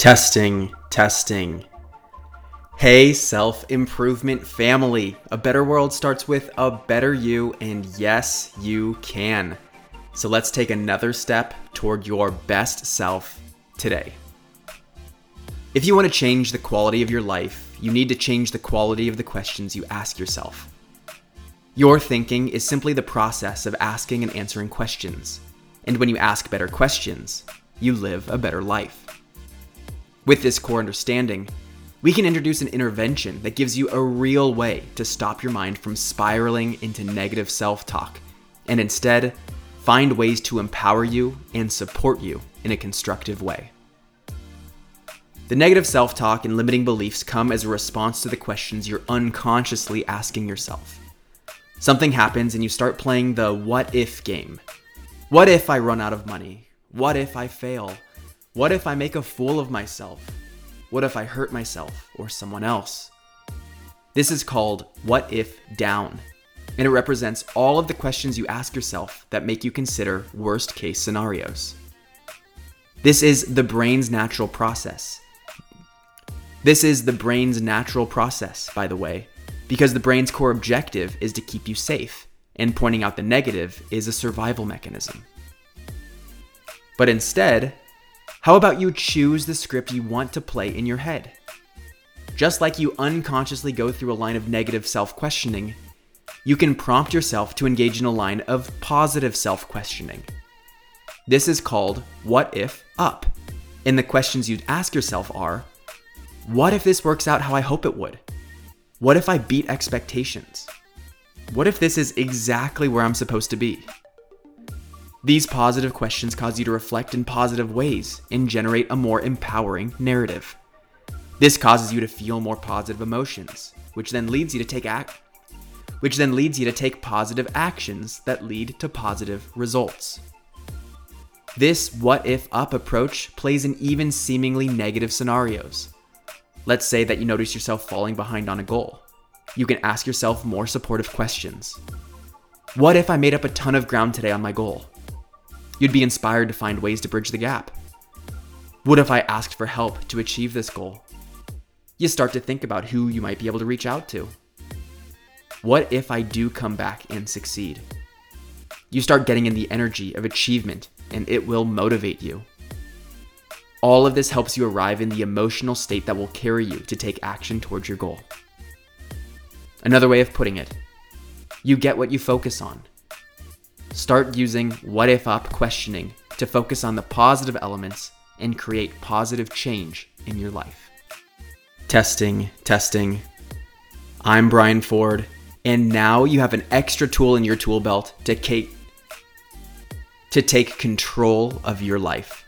Testing, testing. Hey, self improvement family. A better world starts with a better you, and yes, you can. So let's take another step toward your best self today. If you want to change the quality of your life, you need to change the quality of the questions you ask yourself. Your thinking is simply the process of asking and answering questions. And when you ask better questions, you live a better life. With this core understanding, we can introduce an intervention that gives you a real way to stop your mind from spiraling into negative self talk and instead find ways to empower you and support you in a constructive way. The negative self talk and limiting beliefs come as a response to the questions you're unconsciously asking yourself. Something happens and you start playing the what if game. What if I run out of money? What if I fail? What if I make a fool of myself? What if I hurt myself or someone else? This is called What If Down, and it represents all of the questions you ask yourself that make you consider worst case scenarios. This is the brain's natural process. This is the brain's natural process, by the way, because the brain's core objective is to keep you safe, and pointing out the negative is a survival mechanism. But instead, how about you choose the script you want to play in your head? Just like you unconsciously go through a line of negative self questioning, you can prompt yourself to engage in a line of positive self questioning. This is called What If Up. And the questions you'd ask yourself are What if this works out how I hope it would? What if I beat expectations? What if this is exactly where I'm supposed to be? These positive questions cause you to reflect in positive ways and generate a more empowering narrative. This causes you to feel more positive emotions, which then leads you to take act which then leads you to take positive actions that lead to positive results. This what if up approach plays in even seemingly negative scenarios. Let's say that you notice yourself falling behind on a goal. You can ask yourself more supportive questions. What if I made up a ton of ground today on my goal? You'd be inspired to find ways to bridge the gap. What if I asked for help to achieve this goal? You start to think about who you might be able to reach out to. What if I do come back and succeed? You start getting in the energy of achievement and it will motivate you. All of this helps you arrive in the emotional state that will carry you to take action towards your goal. Another way of putting it, you get what you focus on. Start using what if up questioning to focus on the positive elements and create positive change in your life. Testing, testing. I'm Brian Ford, and now you have an extra tool in your tool belt to, ca- to take control of your life.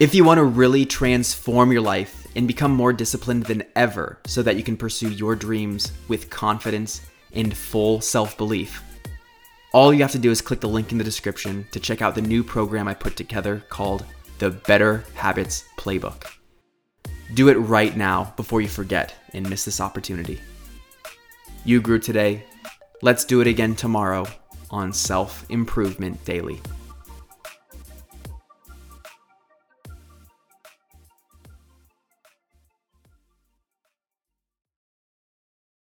If you want to really transform your life and become more disciplined than ever so that you can pursue your dreams with confidence and full self belief, all you have to do is click the link in the description to check out the new program I put together called the Better Habits Playbook. Do it right now before you forget and miss this opportunity. You grew today. Let's do it again tomorrow on Self Improvement Daily.